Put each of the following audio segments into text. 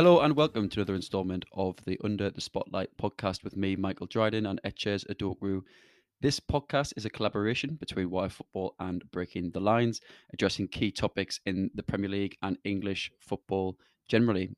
Hello and welcome to another instalment of the Under the Spotlight podcast with me, Michael Dryden, and Etches Adokru. This podcast is a collaboration between Wire Football and Breaking the Lines, addressing key topics in the Premier League and English football generally.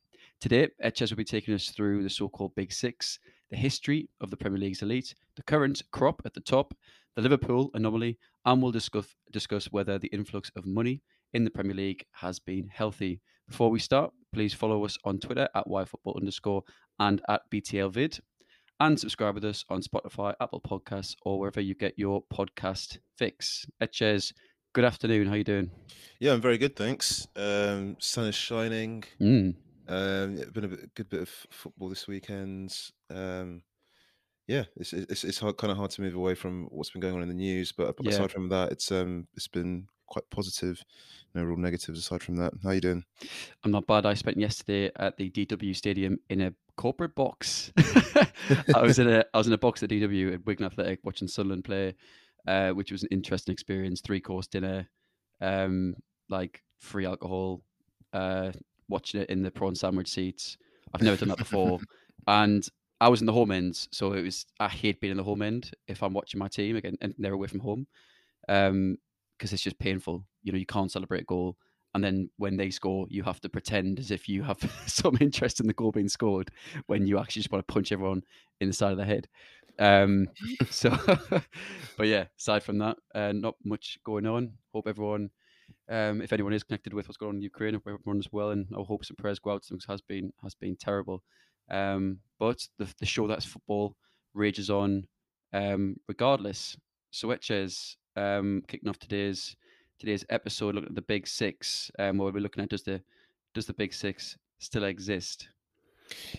Today, Etches will be taking us through the so called Big Six, the history of the Premier League's elite, the current crop at the top, the Liverpool anomaly, and we'll discuss, discuss whether the influx of money in the Premier League has been healthy. Before we start, please follow us on Twitter at yfootball underscore and at BTLVid and subscribe with us on Spotify, Apple Podcasts, or wherever you get your podcast fix. Etches, good afternoon. How you doing? Yeah, I'm very good, thanks. Um, sun is shining. Mm. Um, yeah, been a bit, good bit of football this weekend. Um, yeah, it's it's it's hard, kind of hard to move away from what's been going on in the news, but Yeah. aside from that, it's um it's been quite positive. No real negatives aside from that. How are you doing? I'm not bad. I spent yesterday at the DW Stadium in a corporate box. I was in a I was in a box at DW at Wigan Athletic watching Sunderland play, uh, which was an interesting experience. Three course dinner, um, like free alcohol, uh, watching it in the prawn sandwich seats. I've never done that before, and I was in the home end, so it was I hate being in the home end if I'm watching my team again and they're away from home, um, because it's just painful. You know, you can't celebrate a goal and then when they score, you have to pretend as if you have some interest in the goal being scored when you actually just want to punch everyone in the side of the head. Um, so, but yeah, aside from that, uh, not much going on. Hope everyone, um, if anyone is connected with what's going on in Ukraine, everyone is well, and our hopes and prayers go out to them has been has been terrible. Um, but the the show that's football rages on, um, regardless. So Etches, um, kicking off today's today's episode, looking at the Big Six, um, where we're looking at does the does the Big Six still exist?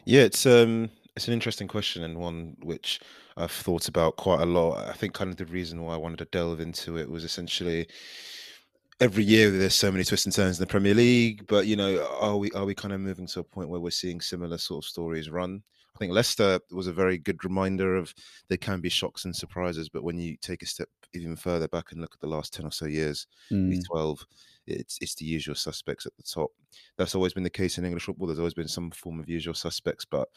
Yeah, it's um it's an interesting question and one which I've thought about quite a lot. I think kind of the reason why I wanted to delve into it was essentially every year there's so many twists and turns in the Premier League, but you know, are we are we kind of moving to a point where we're seeing similar sort of stories run? I think Leicester was a very good reminder of there can be shocks and surprises, but when you take a step even further back and look at the last 10 or so years, Mm, 12, it's it's the usual suspects at the top. That's always been the case in English football. There's always been some form of usual suspects, but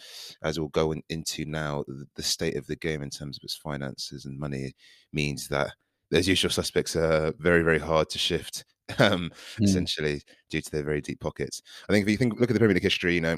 as we'll go in, into now, the, the state of the game in terms of its finances and money means that those usual suspects are very, very hard to shift. Um, mm, essentially due to their very deep pockets. I think if you think look at the Premier League history, you know,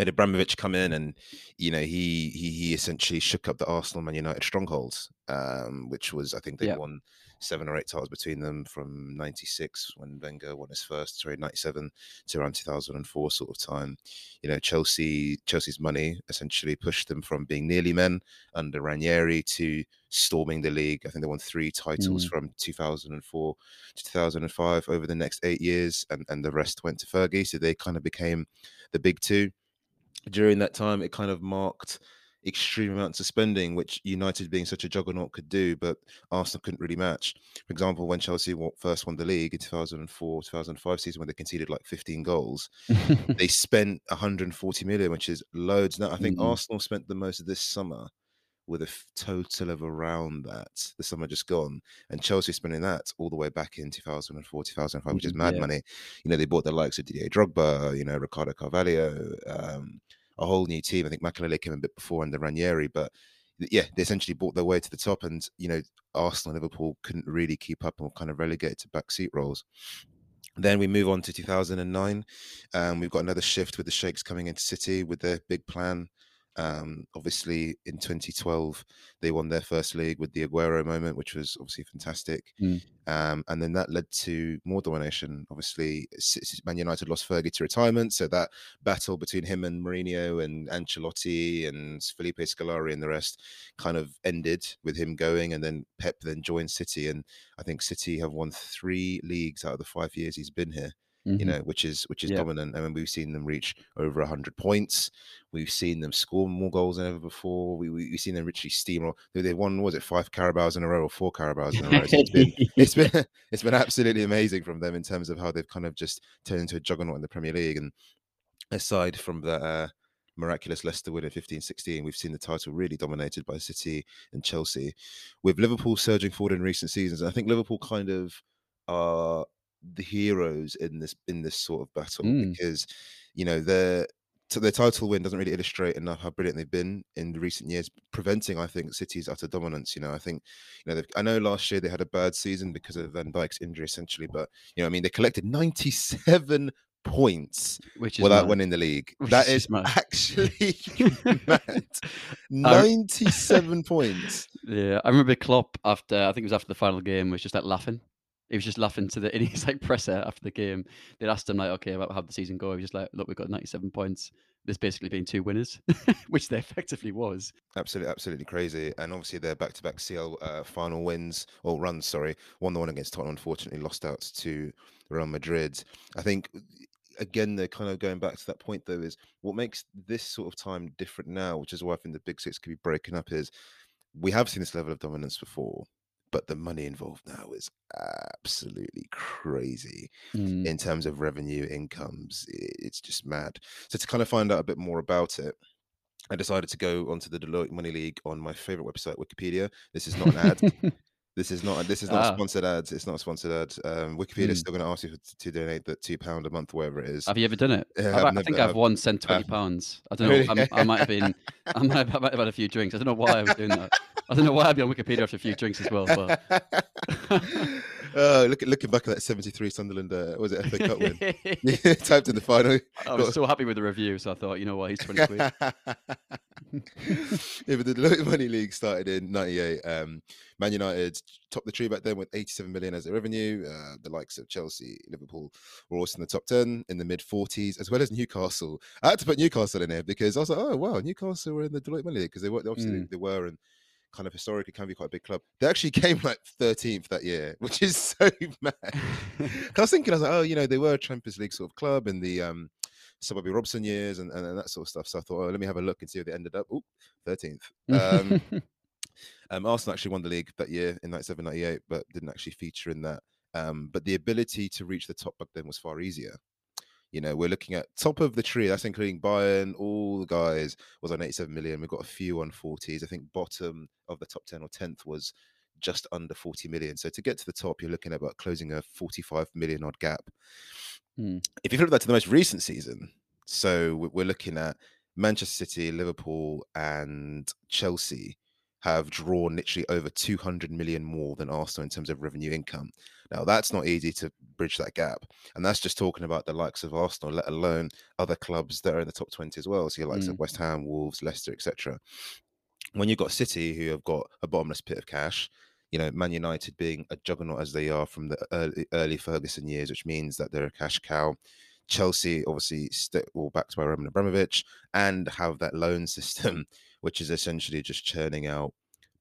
they had Abramovich come in and you know he he he essentially shook up the Arsenal Man United strongholds, um, which was I think they yeah, won seven or eight titles between them from '96 when Wenger won his first, sorry '97 to around 2004 sort of time. You know Chelsea Chelsea's money essentially pushed them from being nearly men under Ranieri to storming the league. I think they won three titles mm, from 2004 to 2005 over the next eight years, and and the rest went to Fergie. So they kind of became the big two during that time, it kind of marked extreme amounts of spending, which United being such a juggernaut could do, but Arsenal couldn't really match. For example, when Chelsea first won the league in 2004 2005 season, when they conceded like 15 goals, they spent 140 million, which is loads. Now, I think mm, Arsenal spent the most of this summer with a f- total of around that the summer just gone and chelsea spending that all the way back in 2004 2005 which is mad yeah, money you know they bought the likes of didier drogba you know ricardo carvalho um, a whole new team i think Makelele came a bit before under ranieri but yeah they essentially bought their way to the top and you know arsenal and liverpool couldn't really keep up and were kind of relegated to backseat roles then we move on to 2009. Um, we've got another shift with the Sheikhs coming into City with their big plan. Um, obviously, in 2012, they won their first league with the Aguero moment, which was obviously fantastic. mm, Um, and then that led to more domination. Obviously, Man United lost Fergie to retirement, so that battle between him and Mourinho and Ancelotti and Felipe Scolari and the rest kind of ended with him going, and then Pep then joined City, and I think City have won three leagues out of the five years he's been here. You mhm, know, which is which is yeah, dominant. I mean, we've seen them reach over hundred points. We've seen them score more goals than ever before. We, we we've seen them literally steamroll. They they won was it five Carabaos in a row or four Carabaos in a row? It's been it's been it's been absolutely amazing from them in terms of how they've kind of just turned into a juggernaut in the Premier League. And aside from the uh, miraculous Leicester win in 15 16, we've seen the title really dominated by City and Chelsea, with Liverpool surging forward in recent seasons. And I think Liverpool kind of are the heroes in this in this sort of battle mm, because you know they're their title win doesn't really illustrate enough how brilliant they've been in the recent years, preventing, I think, City's utter dominance. You know, I think, you know, I know last year they had a bad season because of Van Dijk's injury, essentially, but you know, I mean, they collected 97 points which is without mad. winning the league. Which That is is mad. actually mad. 97 points. Yeah, I remember Klopp after I think it was after the final game was just like laughing. He was just laughing to the in his like presser after the game. They'd asked him like, okay, about how the season go. He was just like, look, we've got 97 points. There's basically been two winners, which there effectively was. Absolutely, absolutely crazy. And obviously, their back-to-back CL uh, final wins or runs. Sorry, won the one against Tottenham. Unfortunately, lost out to Real Madrid. I think again they're kind of going back to that point though is what makes this sort of time different now, which is why I think the Big Six could be breaking up. Is we have seen this level of dominance before, but the money involved now is absolutely crazy Mm. in terms of revenue incomes it's just mad. So to kind of find out a bit more about it i decided to go onto the deloitte money league on my favorite website wikipedia. This is not an ad this is not this is not Ah. a sponsored ad it's not a sponsored ad um wikipedia is Hmm. still going to ask you to, to donate that two pound a month wherever it is Have you ever done it? Yeah, I've- I've I think I've I've- once sent twenty pounds. I don't know. I'm, I might have been. I might have, I might have had a few drinks. I don't know why I was doing that. I don't know why I'd be on Wikipedia after a few drinks as well. But oh, look, looking back at that 73 Sunderland, uh, was it FA Cup win? Typed in the final. I was so happy with the review, so I thought, you know what, he's twenty quid. Yeah, but the Deloitte Money League started in '98. Um, Man United topped the tree back then with 87 million as their revenue. Uh, the likes of Chelsea, Liverpool were also in the top 10 in the mid 40s, as well as Newcastle. I had to put Newcastle in here because I was like, oh wow, Newcastle were in the Deloitte Money League because they were obviously Mm. they were and kind of historically can be quite a big club. They actually came like 13th that year, which is so mad. I was thinking, I was like, oh, you know, they were a Champions League sort of club in the um, Sir Bobby Robson years and, and, and that sort of stuff. So I thought, oh, let me have a look and see where they ended up. Oh, 13th. Um, um, Arsenal actually won the league that year in 97 98, but didn't actually feature in that. Um, but the ability to reach the top back then was far easier. You know, we're looking at top of the tree, that's including Bayern, all the guys was on 87 million. We've got a few on 40s. I think bottom of the top 10 or 10th was just under 40 million. So to get to the top, you're looking at about closing a 45 million odd gap. Mm. If you flip that to the most recent season, so we- we're looking at Manchester City, Liverpool, and Chelsea have drawn literally over 200 million more than Arsenal in terms of revenue income. Now, that's not easy to bridge that gap. And that's just talking about the likes of Arsenal, let alone other clubs that are in the top 20 as well. So, your likes Mm. of West Ham, Wolves, Leicester, etc. When you've got City, who have got a bottomless pit of cash, you know, Man United being a juggernaut as they are from the early, early Ferguson years, which means that they're a cash cow. Chelsea, obviously, st- well, backed by Roman Abramovich, and have that loan system, which is essentially just churning out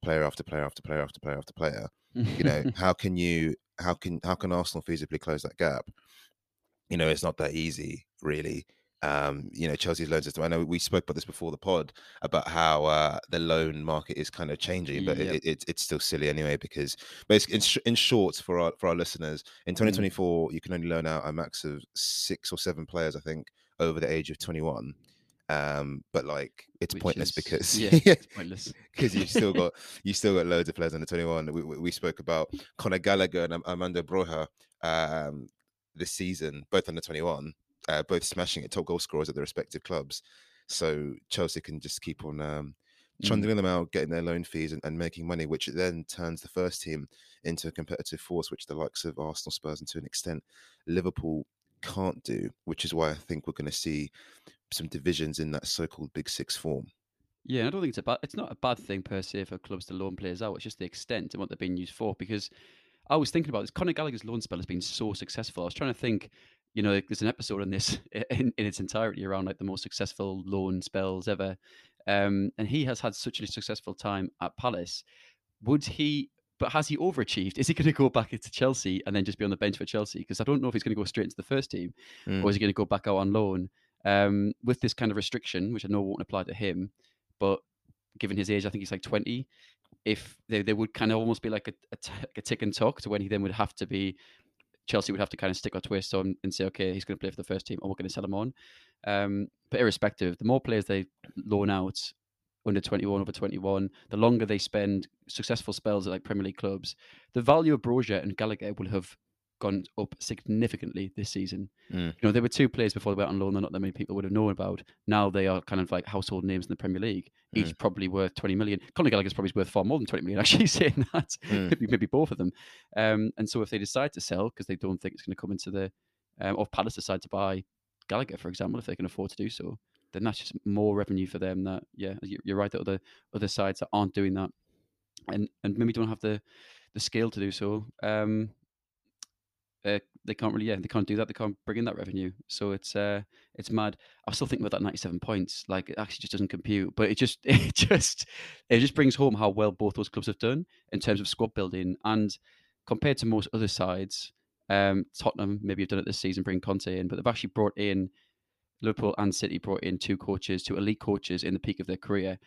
player after player after player after player after player. You know, how can you, how can, how can Arsenal feasibly close that gap? You know, it's not that easy, really. Um, you know, Chelsea's loan system. I know we spoke about this before the pod about how uh, the loan market is kind of changing, but Yep. it, it, it's still silly anyway. Because basically, in, sh- in short, for our for our listeners, in 2024, you can only loan out a max of six or seven players, I think, over the age of 21. Um, but like, it's Which pointless is- because yeah, pointless. because you've still got you still got loads of players under 21. We, we, we spoke about Conor Gallagher and Armando Broja um, this season, both under 21, uh, both smashing it, top goal scorers at their respective clubs. So Chelsea can just keep on um, Mm. trundling them out, getting their loan fees and, and making money, which then turns the first team into a competitive force, which the likes of Arsenal, Spurs, and to an extent Liverpool can't do. Which is why I think we're going to see some divisions in that so-called Big Six form. Yeah, I don't think it's a bad. It's not a bad thing per se for clubs to loan players out. It's just the extent and what they're being used for. Because I was thinking about this. Conor Gallagher's loan spell has been so successful. I was trying to think. You know, there's an episode on this in, in its entirety around like the most successful loan spells ever, um, and he has had such a successful time at Palace. Would he? But has he overachieved? Is he going to go back into Chelsea and then just be on the bench for Chelsea? Because I don't know if he's going to go straight into the first team Mm. or is he going to go back out on loan um, with this kind of restriction, which I know won't apply to him, but given his age, I think he's like 20. If they, they would kind of almost be like a, a, t- like a tick and talk to when he then would have to be, Chelsea would have to kind of stick or twist on and say, okay, he's going to play for the first team, or we're going to sell him on. Um, but irrespective, the more players they loan out under 21, over 21, the longer they spend successful spells at like Premier League clubs, the value of Broja and Gallagher will have gone up significantly this season. Mm. You know, there were two players before they went on loan that not that many people would have known about. Now they are kind of like household names in the Premier League, each Mm. probably worth 20 million. Conor Gallagher's probably worth far more than 20 million, actually, saying that. Mm. maybe, maybe both of them. Um, and so if they decide to sell because they don't think it's going to come into the, um, or Palace decide to buy Gallagher, for example, if they can afford to do so, then that's just more revenue for them. That yeah, you- you're right. That other other sides that aren't doing that, and and maybe don't have the the scale to do so. Um, uh, they can't really, yeah, they can't do that. They can't bring in that revenue. So it's uh, it's mad. I still think about that 97 points. Like it actually just doesn't compute. But it just, it just, it just brings home how well both those clubs have done in terms of squad building and compared to most other sides. Um, Tottenham maybe have done it this season, bring Conte in, but they've actually brought in Liverpool and City brought in two coaches, two elite coaches in the peak of their career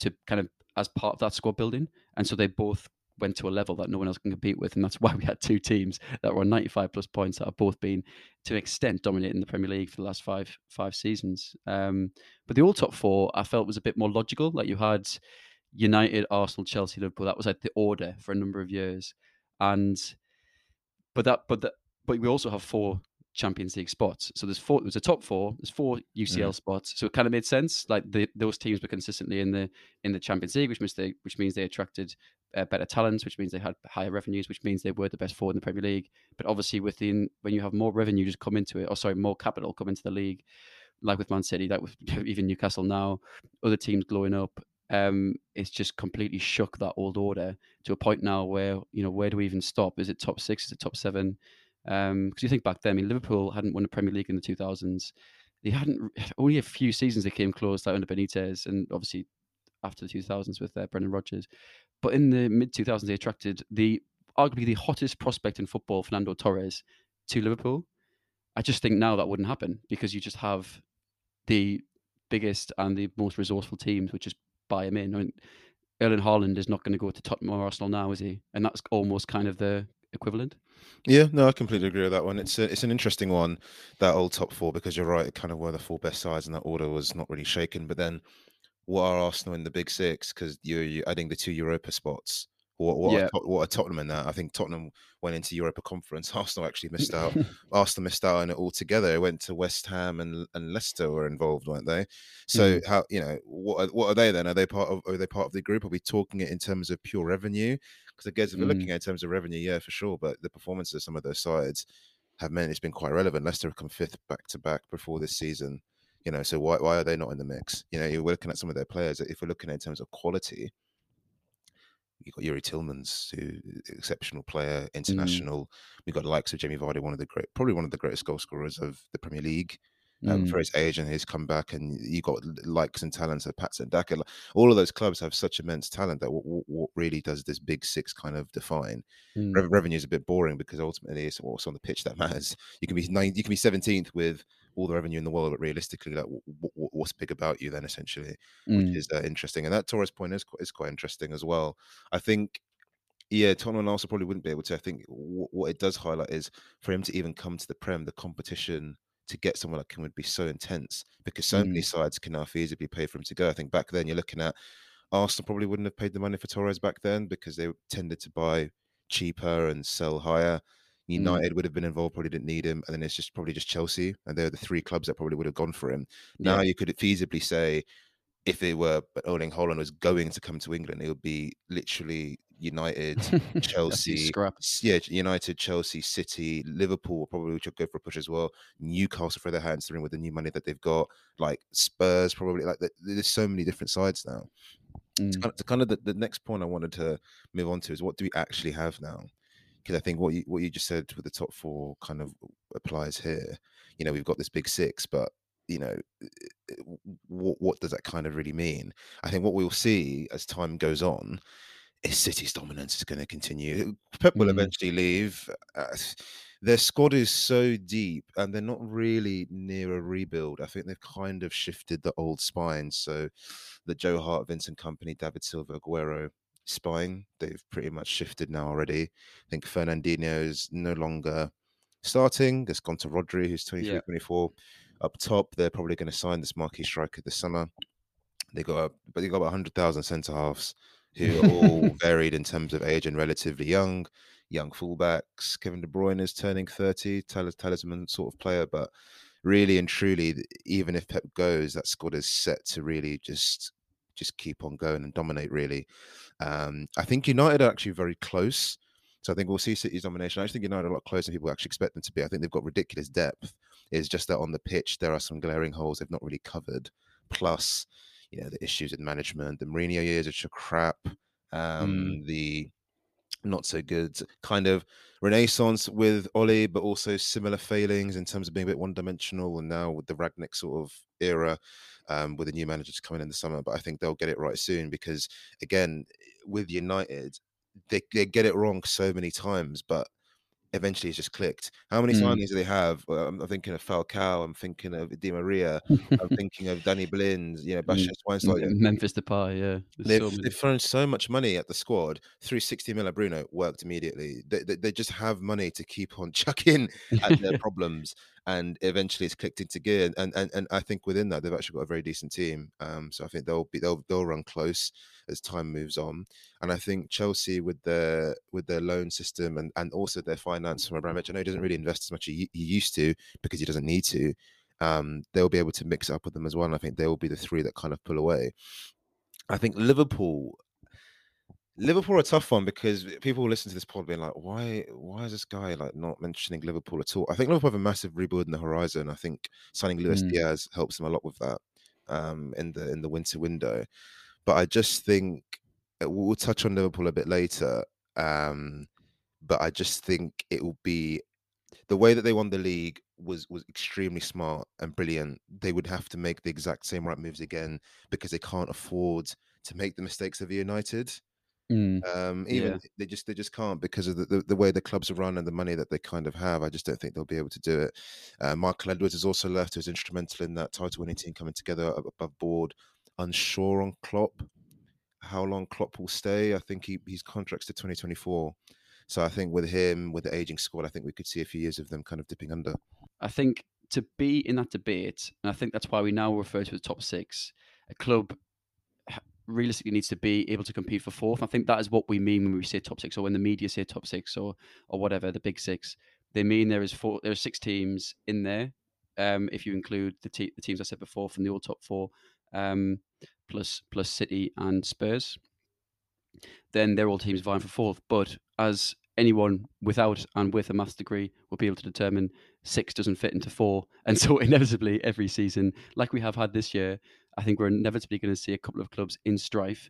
to kind of as part of that squad building. And so they both went to a level that no one else can compete with. And that's why we had two teams that were on 95 plus points that have both been to an extent dominating the Premier League for the last five five seasons. Um, but the all top four I felt was a bit more logical. Like you had United, Arsenal, Chelsea, Liverpool. That was like the order for a number of years. And but that but that but we also have four Champions League spots. So there's four. There's a top four. There's four UCL spots. So it kind of made sense. Like the, those teams were consistently in the in the Champions League, which means they which means they attracted uh, better talents, which means they had higher revenues, which means they were the best four in the Premier League. But obviously, within when you have more revenue just come into it, or sorry, more capital come into the league, like with Man City, like with even Newcastle now, other teams glowing up. Um, it's just completely shook that old order to a point now where you know where do we even stop? Is it top six? Is it top seven? Because um, you think back then, I mean, Liverpool hadn't won the Premier League in the 2000s. They hadn't only a few seasons they came close, like under Benitez, and obviously after the 2000s with uh, Brendan Rodgers. But in the mid 2000s, they attracted the arguably the hottest prospect in football, Fernando Torres, to Liverpool. I just think now that wouldn't happen because you just have the biggest and the most resourceful teams, which just buy him in. I mean, Erling Haaland is not going to go to Tottenham or Arsenal now, is he? And that's almost kind of the equivalent. Yeah, no, I completely agree with that one. It's a, it's an interesting one, that old top four, because you're right, it kind of were the four best sides, and that order was not really shaken. But then, what are Arsenal in the big six? Because you're, you're adding the two Europa spots. What what, Yeah. are, what are Tottenham in that? I think Tottenham went into Europa Conference. Arsenal actually missed out. Arsenal missed out on it altogether. It went to West Ham and and Leicester were involved, weren't they? So how you know what are, what are they then? Are they part of are they part of the group? Are we talking it in terms of pure revenue? Because I guess if we're Mm. looking at it in terms of revenue, yeah, for sure. But the performances of some of those sides have meant it's been quite relevant. Leicester have come fifth back to back before this season. You know, so why why are they not in the mix? You know, you're looking at some of their players. If we're looking at in terms of quality, you've got Youri Tielemans, who exceptional player, international. We've got the likes of Jamie Vardy, one of the great, probably one of the greatest goal scorers of the Premier League. Um, Mm. for his age and his comeback, and you've got likes and talents of Patson Daka. Like, All of those clubs have such immense talent that what, what, really does this big six kind of define? Mm. Rev- revenue is a bit boring because ultimately it's what's on the pitch that matters. You can be nine, you can be seventeenth with all the revenue in the world, but realistically, like w- w- what's big about you then? Essentially, which Mm. is uh, interesting. And that Torres point is quite, is quite interesting as well. I think, yeah, Tottenham and Arsenal probably wouldn't be able to. I think w- what it does highlight is for him to even come to the Prem, the competition to get someone like him would be so intense because so many Mm. sides can now feasibly pay for him to go. I think back then you're looking at Arsenal probably wouldn't have paid the money for Torres back then because they tended to buy cheaper and sell higher. United would have been involved, probably didn't need him, and then it's just probably just Chelsea, and they're the three clubs that probably would have gone for him. Now Yeah. you could feasibly say, if it were but Erling Haaland was going to come to England, it would be literally United, Chelsea, scrap. yeah, United, Chelsea, City, Liverpool probably should go for a push as well. Newcastle for their hands to ring with the new money that they've got. Like Spurs, probably like there's so many different sides now. To Mm. kind of, to kind of the, the next point I wanted to move on to is what do we actually have now? Because I think what you what you just said with the top four kind of applies here. You know, we've got this big six, but you know, what what does that kind of really mean? I think what we'll see as time goes on is City's dominance is going to continue. Pep will Mm. eventually leave. Uh, their squad is so deep, and they're not really near a rebuild. I think they've kind of shifted the old spine. So, the Joe Hart, Vincent Kompany, David Silva, Aguero spine, they've pretty much shifted now already. I think Fernandinho is no longer starting. It's gone to Rodri, who's 23, Yeah. 24. Up top, they're probably going to sign this marquee striker this summer. They got, a- but they got about 100,000 centre halves who are all varied in terms of age and relatively young. young fullbacks. Kevin De Bruyne is turning 30, talisman sort of player, but really and truly, even if Pep goes, that squad is set to really just just keep on going and dominate. Really, um, I think United are actually very close. So I think we'll see City's domination. I actually think United are a lot closer than people actually expect them to be. I think they've got ridiculous depth. It's just that on the pitch there are some glaring holes they've not really covered. Plus, you know, the issues with management, the Mourinho years, which are crap. Um, mm. The not so good kind of renaissance with Ole, but also similar failings in terms of being a bit one dimensional. And now with the Rangnick sort of era, um, with the new managers coming in the summer. But I think they'll get it right soon because, again, with United, they, they get it wrong so many times, but eventually it's just clicked. How many mm. signings do they have? I'm, I'm, thinking of Falcao. I'm thinking of Di Maria. I'm thinking of Danny Blind. You know, Bastian Schweinsteiger. Memphis Depay. Yeah, they've, so they've thrown so much money at the squad. 360 mil Bruno worked immediately. They, they, they, just have money to keep on chucking at their problems, and eventually it's clicked into gear. And, and and I think within that they've actually got a very decent team. Um, so I think they'll be they'll they'll run close as time moves on. And I think Chelsea with their with their loan system and and also their finance from Abramovich, I know he doesn't really invest as much as he, he used to because he doesn't need to. Um, they'll be able to mix up with them as well. And I think they will be the three that kind of pull away. I think Liverpool Liverpool are a tough one because people listen to this pod being like, why why is this guy like not mentioning Liverpool at all? I think Liverpool have a massive rebuild in the horizon. I think signing Luis mm. Diaz helps them a lot with that um, in the in the winter window. But I just think uh, we'll touch on Liverpool a bit later. Um, but I just think it will be the way that they won the league was was extremely smart and brilliant. They would have to make the exact same right moves again because they can't afford to make the mistakes of United. Mm. Um, even yeah. they just they just can't because of the, the, the, way the clubs are run and the money that they kind of have. I just don't think they'll be able to do it. Uh, Michael Edwards has also left, who's instrumental in that title winning team coming together above board. Unsure on Klopp, how long Klopp will stay. I think he he's contracts to 2024. So I think with him, with the aging squad, I think we could see a few years of them kind of dipping under. I think to be in that debate, and I think that's why we now refer to the top six, a club realistically needs to be able to compete for fourth. I think that is what we mean when we say top six, or when the media say top six, or or whatever the big six. They mean there is four, there are six teams in there. Um, if you include the, te- the teams I said before from the all top four, um, plus plus City and Spurs, then they're all teams vying for fourth. But as anyone without and with a maths degree will be able to determine, six doesn't fit into four, and so inevitably every season, like we have had this year, I think we're inevitably going to see a couple of clubs in strife.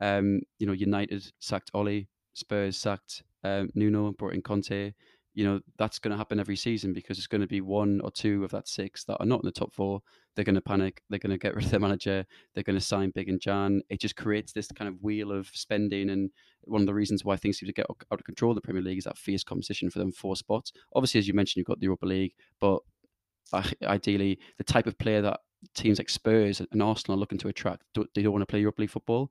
Um, you know, United sacked Ole, Spurs sacked um, Nuno, brought in Conte. You know, that's going to happen every season because it's going to be one or two of that six that are not in the top four. They're going to panic. They're going to get rid of their manager. They're going to sign big and Jan. It just creates this kind of wheel of spending. And one of the reasons why things seem to get out of control in the Premier League is that fierce competition for them four spots. Obviously, as you mentioned, you've got the Europa League, but ideally, the type of player that teams like Spurs and Arsenal are looking to attract. They don't want to play Europa League football.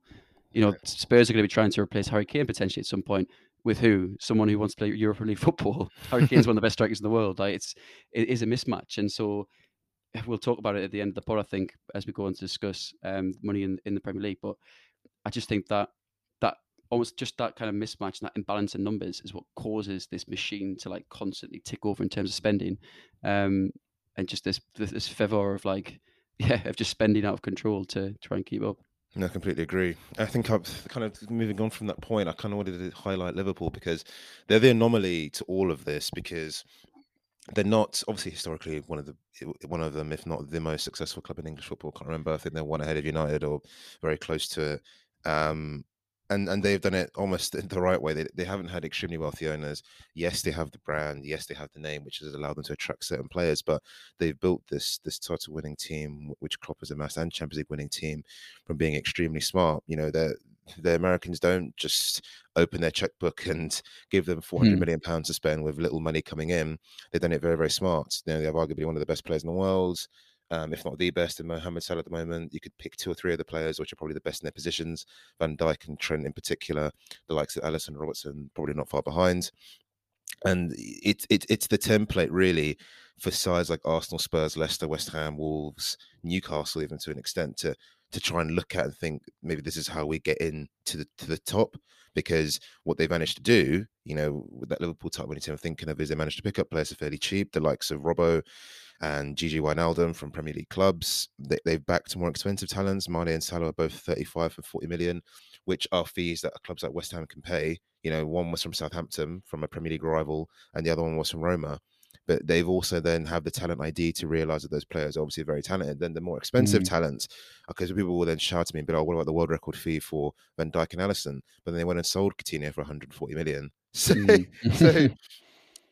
You know, Spurs are going to be trying to replace Harry Kane potentially at some point with who? Someone who wants to play Europa League football. Harry Kane's one of the best strikers in the world. Like it's it is a mismatch, and so we'll talk about it at the end of the pod. I think as we go on to discuss um, money in in the Premier League, but I just think that that almost just that kind of mismatch and that imbalance in numbers is what causes this machine to like constantly tick over in terms of spending, um, and just this this fervor of like yeah, of just spending out of control to try and keep up. No, I completely agree. I think I'm kind of moving on from that point. I kind of wanted to highlight Liverpool because they're the anomaly to all of this because they're not obviously historically one of the one of them, if not the most successful club in English football. I can't remember. I think they're one ahead of United or very close to it. Um, and and they've done it almost the right way. They they haven't had extremely wealthy owners. Yes, they have the brand. Yes, they have the name, which has allowed them to attract certain players. But they've built this this title winning team, which Klopp has amassed, and Champions League winning team from being extremely smart. You know, the the Americans don't just open their checkbook and give them four hundred hmm. million pounds to spend with little money coming in. They've done it very very smart. You know, they have arguably one of the best players in the world um, if not the best in Mohamed Salah at the moment. You could pick two or three of the players which are probably the best in their positions. Van Dijk and Trent in particular, the likes of Alisson, Robertson, probably not far behind. And it's it, it's the template really for sides like Arsenal, Spurs, Leicester, West Ham, Wolves, Newcastle, even to an extent, to to try and look at and think maybe this is how we get in to the to the top because what they managed to do you know, with that Liverpool type winning team I'm thinking of is they managed to pick up players fairly cheap, the likes of Robbo and Gini Wijnaldum from Premier League clubs. They, they've backed more expensive talents. Mane and Salah are both 35 and 40 million, which are fees that clubs like West Ham can pay. You know, one was from Southampton, from a Premier League rival, and the other one was from Roma but they've also then have the talent ID to realize that those players are obviously very talented. Then the more expensive mm. talents, because people will then shout at me, but oh, what about the world record fee for Van Dijk and Alisson? But then they went and sold Coutinho for 140 million. So, mm. so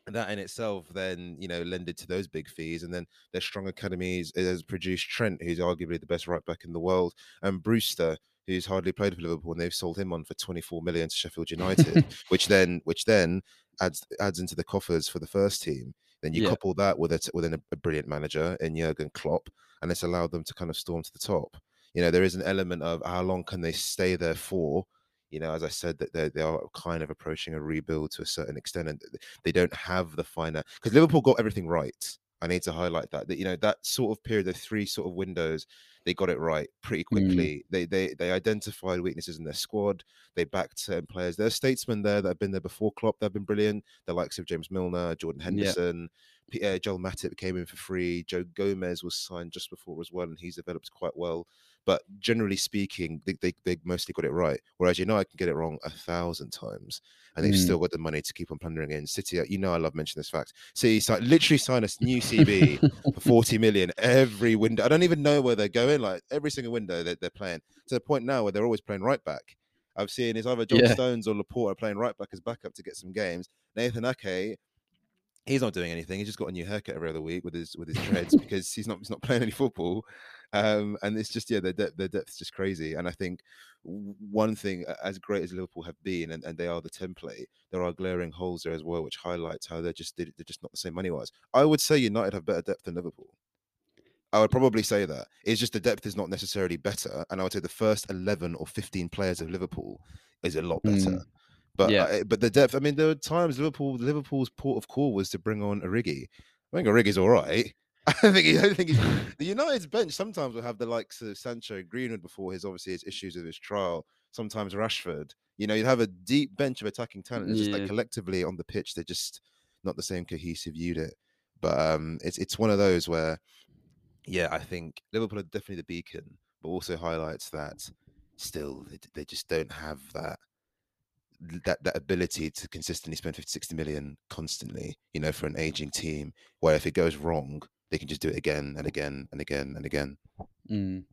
that in itself then you know lended to those big fees and then their strong academies has produced trent who's arguably the best right back in the world and brewster who's hardly played for liverpool and they've sold him on for 24 million to sheffield united which then which then adds adds into the coffers for the first team then you yeah. couple that with a with a, a brilliant manager in Jurgen Klopp, and it's allowed them to kind of storm to the top. You know, there is an element of how long can they stay there for. You know, as I said, that they, they are kind of approaching a rebuild to a certain extent, and they don't have the finer because Liverpool got everything right. I need to highlight that that you know that sort of period, the three sort of windows they got it right pretty mm. quickly. Mm. They they they identified weaknesses in their squad. They backed certain players. There are statesmen there that have been there before Klopp. They've been brilliant. The likes of James Milner, Jordan Henderson, yeah. Joel Matip came in for free. Joe Gomez was signed just before as well, and he's developed quite well. But generally speaking, they, they, they mostly got it right. Whereas you know I can get it wrong a thousand times, and they've mm. still got the money to keep on plundering in. City, you know I love mentioning this fact. City so, literally sign a new CB for forty million every window. I don't even know where they're going. Like every single window that they're playing to the point now where they're always playing right back. I've seen is either John yeah. Stones or Laporte playing right back as backup to get some games. Nathan Ake he's not doing anything. He's just got a new haircut every other week with his with his dreads because he's not he's not playing any football. Um, and it's just yeah, their depth, their depth's just crazy. And I think one thing, as great as Liverpool have been, and, and they are the template, there are glaring holes there as well, which highlights how they're just they're just not the same money wise. I would say United have better depth than Liverpool. I would probably say that. It's just the depth is not necessarily better. And I would say the first 11 or 15 players of Liverpool is a lot better. Mm. But yeah. Uh, but the depth. I mean, there were times Liverpool Liverpool's port of call was to bring on Origi. I think Origi's all right. I think he, I don't think he's, the United's bench sometimes will have the likes of Sancho Greenwood before his obviously his issues with his trial. Sometimes Rashford. You know, you'd have a deep bench of attacking talent. It's yeah. just like collectively on the pitch, they're just not the same cohesive unit. But um, it's it's one of those where, yeah, I think Liverpool are definitely the beacon, but also highlights that still they, they just don't have that that that ability to consistently spend 50 60 million constantly you know for an aging team where if it goes wrong they can just do it again and again and again and again mm.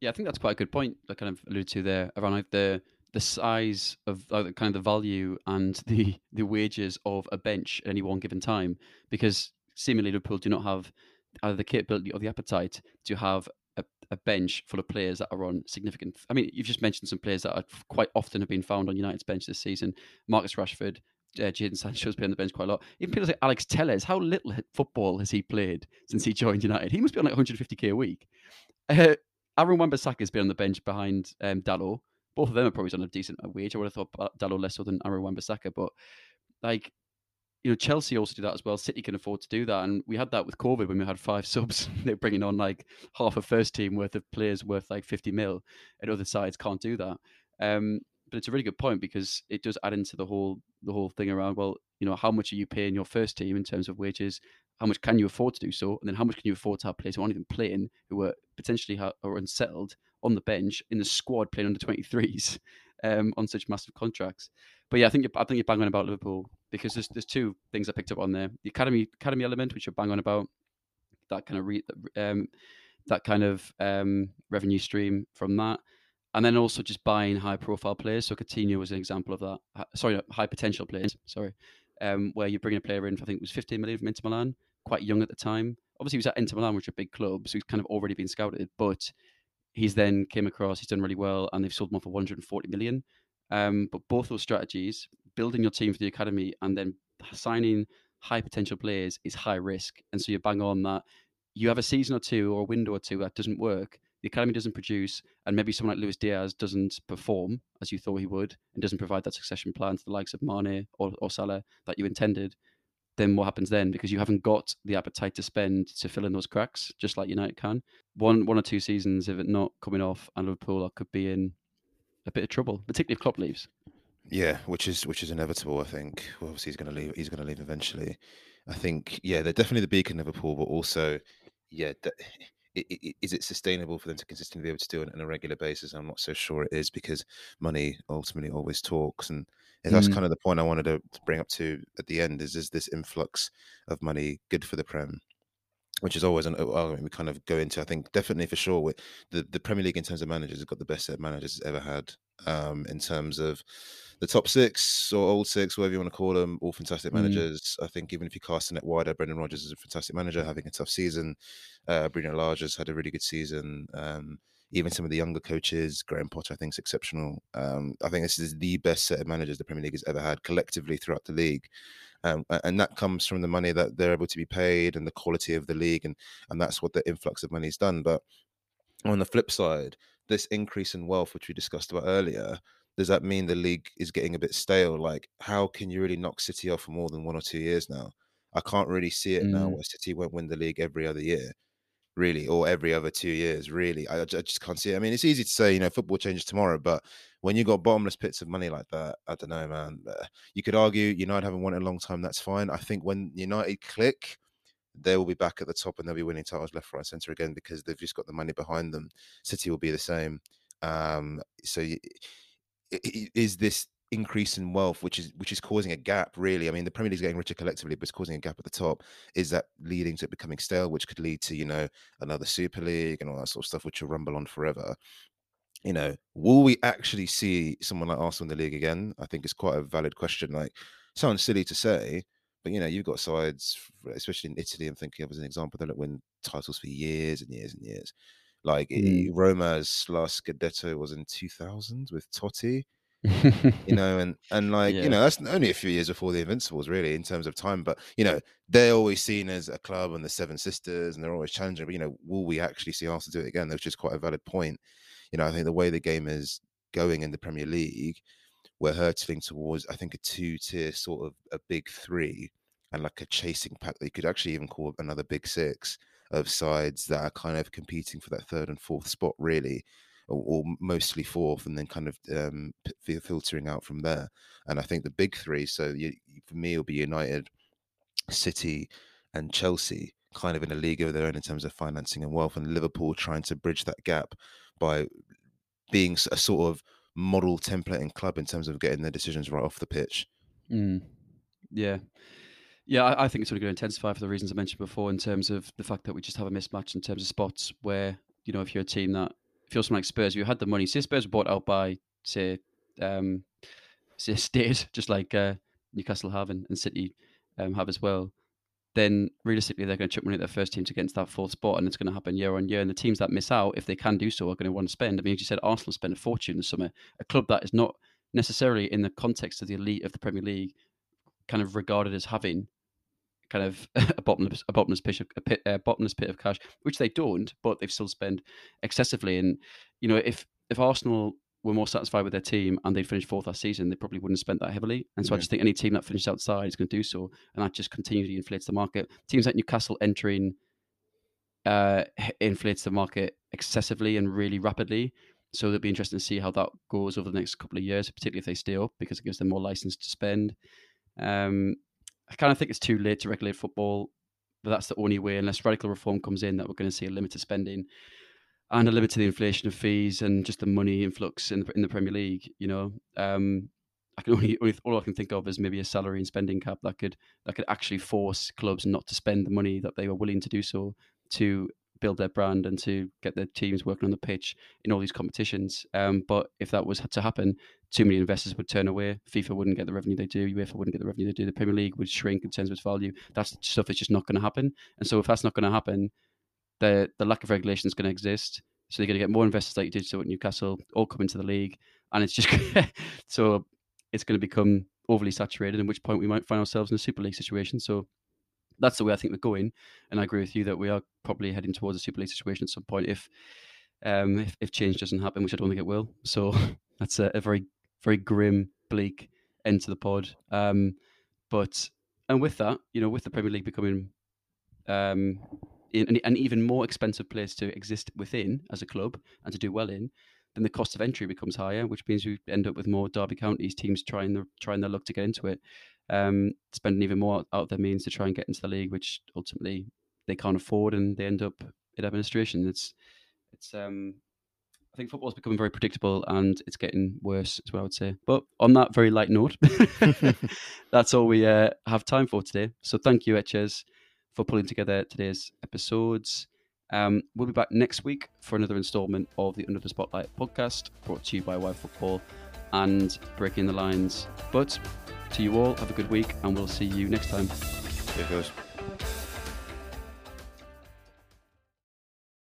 yeah i think that's quite a good point I kind of alluded to there around like the the size of uh, kind of the value and the the wages of a bench at any one given time because seemingly liverpool do not have either the capability or the appetite to have a, a, bench full of players that are on significant. I mean, you've just mentioned some players that are quite often have been found on United's bench this season. Marcus Rashford, uh, Jadon Sancho's been on the bench quite a lot. Even people like Alex Telles, how little football has he played since he joined United? He must be on like 150k a week. Uh, Aaron Wan-Bissaka has been on the bench behind um, Dalot. Both of them are probably on a decent wage. I would have thought Dalot less so than Aaron Wan-Bissaka, but like you know, Chelsea also do that as well. City can afford to do that, and we had that with COVID when we had five subs. They're bringing on like half a first team worth of players worth like fifty mil, and other sides can't do that. Um, but it's a really good point because it does add into the whole the whole thing around well, you know, how much are you paying your first team in terms of wages? How much can you afford to do so? And then how much can you afford to have players who aren't even playing, who are potentially are unsettled on the bench in the squad playing under twenty threes um, on such massive contracts? But yeah, I think you're, I think you're banging about Liverpool because there's there's two things I picked up on there: the academy academy element, which you're bang on about, that kind of re, um, that kind of um, revenue stream from that, and then also just buying high profile players. So Coutinho was an example of that. Sorry, high potential players. Sorry, um, where you're bringing a player in. I think it was 15 million from Inter Milan, quite young at the time. Obviously, he was at Inter Milan, which are a big club, so he's kind of already been scouted. But he's then came across. He's done really well, and they've sold him off for 140 million. Um, but both those strategies, building your team for the academy and then signing high potential players is high risk. And so you bang on that you have a season or two or a window or two that doesn't work, the academy doesn't produce, and maybe someone like Luis Diaz doesn't perform as you thought he would and doesn't provide that succession plan to the likes of Mane or, or Salah that you intended, then what happens then? Because you haven't got the appetite to spend to fill in those cracks, just like United can. One one or two seasons, if it not coming off, and Liverpool could be in a bit of trouble, particularly if Klopp leaves. Yeah, which is which is inevitable. I think. Well, obviously, he's going to leave. He's going to leave eventually. I think. Yeah, they're definitely the beacon Liverpool, but also, yeah, is it sustainable for them to consistently be able to do it on a regular basis? I'm not so sure it is because money ultimately always talks, and that's mm. kind of the point I wanted to bring up to at the end. Is is this influx of money good for the Prem? which is always an argument we kind of go into. I think definitely for sure, the the Premier League in terms of managers has got the best set of managers it's ever had. Um, in terms of the top six or old six, whatever you want to call them, all fantastic mm. managers. Mm. I think even if you cast the net wider, Brendan Rodgers is a fantastic manager, having a tough season. Uh, Bruno has had a really good season. Um, even some of the younger coaches, Graham Potter, I think is exceptional. Um, I think this is the best set of managers the Premier League has ever had collectively throughout the league. Um, and that comes from the money that they're able to be paid and the quality of the league, and and that's what the influx of money has done. But on the flip side, this increase in wealth, which we discussed about earlier, does that mean the league is getting a bit stale? Like, how can you really knock City off for more than one or two years now? I can't really see it mm. now where City won't win the league every other year, really, or every other two years, really. I, I just can't see it. I mean, it's easy to say, you know, football changes tomorrow, but when you got bottomless pits of money like that, I don't know, man. Uh, you could argue United haven't won it a long time. That's fine. I think when United click, they will be back at the top and they'll be winning titles left, right, centre again because they've just got the money behind them. City will be the same. Um, so is this increase in wealth, which is which is causing a gap. Really, I mean, the Premier League is getting richer collectively, but it's causing a gap at the top. Is that leading to it becoming stale, which could lead to you know another Super League and all that sort of stuff, which will rumble on forever? you know, will we actually see someone like Arsenal in the league again? I think it's quite a valid question. Like, sounds silly to say, but you know, you've got sides, especially in Italy. I'm thinking of as an example, don't win titles for years and years and years. Like mm. Roma's last Scudetto was in 2000 with Totti. you know, and and like yeah. you know, that's only a few years before the Invincibles, really, in terms of time. But you know, they're always seen as a club and the Seven Sisters, and they're always challenging. But you know, will we actually see Arsenal do it again? That's just quite a valid point you know, I think the way the game is going in the Premier League, we're hurtling towards, I think, a two tier sort of a big three and like a chasing pack that you could actually even call another big six of sides that are kind of competing for that third and fourth spot, really, or, or mostly fourth, and then kind of um, filtering out from there. And I think the big three, so you, for me, it'll be United, City, and Chelsea, kind of in a league of their own in terms of financing and wealth, and Liverpool trying to bridge that gap by being a sort of model templating club in terms of getting their decisions right off the pitch. Mm. Yeah. Yeah, I, I, think it's only going to intensify for the reasons I mentioned before in terms of the fact that we just have a mismatch in terms of spots where, you know, if you're a team that feels something like Spurs, you had the money. Say Spurs were bought out by, say, um, say State, just like uh, Newcastle have and, and City um, have as well then realistically they're going to chuck money at their first teams against that fourth spot, and it's going to happen year on year. And the teams that miss out, if they can do so, are going to want to spend. I mean, as you said, Arsenal spent a fortune in summer. A club that is not necessarily in the context of the elite of the Premier League, kind of regarded as having kind of a bottomless, a bottomless pit, of, a, pit, a bottomless pit of cash, which they don't, but they've still spent excessively. And you know, if if Arsenal were more satisfied with their team and they'd finished fourth last season, they probably wouldn't have spent that heavily. And so yeah. I just think any team that finishes outside is going to do so, and that just continually inflates the market. Teams like Newcastle entering uh, inflates the market excessively and really rapidly. So it'll be interesting to see how that goes over the next couple of years, particularly if they stay up, because it gives them more license to spend. Um, I kind of think it's too late to regulate football, but that's the only way, unless radical reform comes in, that we're going to see a limit to spending and a limit to the inflation of fees and just the money influx in the, in the Premier League. You know, um, I can only, only all I can think of is maybe a salary and spending cap that could that could actually force clubs not to spend the money that they were willing to do so to build their brand and to get their teams working on the pitch in all these competitions. Um, but if that was to happen, too many investors would turn away. FIFA wouldn't get the revenue they do. UEFA wouldn't get the revenue they do. The Premier League would shrink in terms of its value. That's stuff that's just not going to happen. And so if that's not going to happen, the the lack of regulation is going to exist. So you're going to get more investors like you did so at Newcastle, all come into the league, and it's just so it's going to become overly saturated. At which point we might find ourselves in a Super League situation. So that's the way I think we're going, and I agree with you that we are probably heading towards a Super League situation at some point if um, if, if change doesn't happen, which I don't think it will. So that's a, a very very grim, bleak end to the pod. Um, but and with that, you know, with the Premier League becoming um, in, an even more expensive place to exist within as a club and to do well in, then the cost of entry becomes higher, which means we end up with more Derby counties teams trying their trying their luck to get into it, um, spending even more out of their means to try and get into the league, which ultimately they can't afford, and they end up in administration. It's it's um, I think football's becoming very predictable and it's getting worse, is what I would say. But on that very light note, that's all we uh, have time for today. So thank you, Etches, for pulling together today's episodes. Um, we'll be back next week for another installment of the Under the Spotlight podcast brought to you by Y Football and Breaking the Lines. But to you all, have a good week and we'll see you next time. Goes.